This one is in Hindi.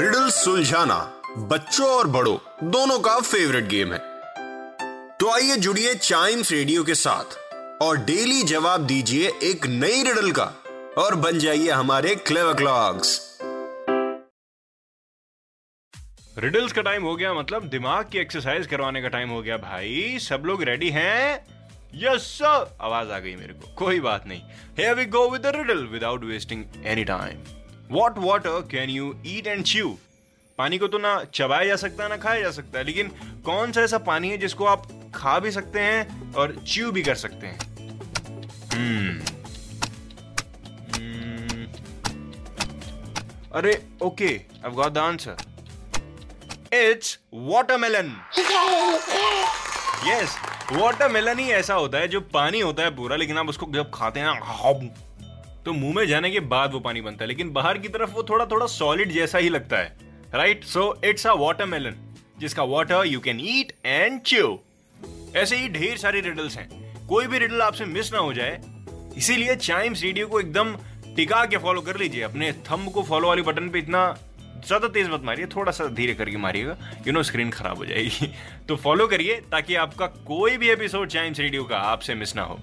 रिडल सुलझाना बच्चों और बड़ों, दोनों का फेवरेट गेम है। तो आइए जुड़िए चाइम्स रेडियो के साथ और डेली जवाब दीजिए एक नई रिडल का और बन जाइए हमारे क्लेवर क्लॉक्स रिडल्स का टाइम हो गया मतलब दिमाग की एक्सरसाइज करवाने का टाइम हो गया भाई। सब लोग रेडी हैं? यस सर आवाज़ आ गई मेरे को। कोई बात नहीं। Here we go with the riddle without wasting any time what water can you eat and chew पानी को तो ना चबाया जा सकता है ना खाया जा सकता है लेकिन कौन सा ऐसा पानी है जिसको आप खा भी सकते हैं और च्यू भी कर सकते हैं? हम्म हम्म, अरे okay I got the answer it's watermelon yes watermelon ही ऐसा होता है जो पानी होता है पूरा लेकिन आप उसको जब खाते हैं ना हाउ, तो मुँह में जाने के बाद वो पानी बनता है, लेकिन बाहर की तरफ़ वो थोड़ा थोड़ा सॉलिड जैसा ही लगता है right so it's a watermelon जिसका water you can eat and chew ऐसे ही ढेर सारी रिडल्स हैं। कोई भी रिडल आपसे मिस ना हो जाए। इसीलिए चाइम्स रेडियो को एकदम टिका के फॉलो कर लीजिए। अपने थंब को फॉलो वाली बटन पे इतना ज़्यादा तेज मत मारिए, थोड़ा सा धीरे करके मारिएगा। यू नो स्क्रीन खराब हो जाएगी। तो फॉलो करिए, ताकि आपका कोई भी एपिसोड चाइम्स रेडियो का आपसे मिस ना हो।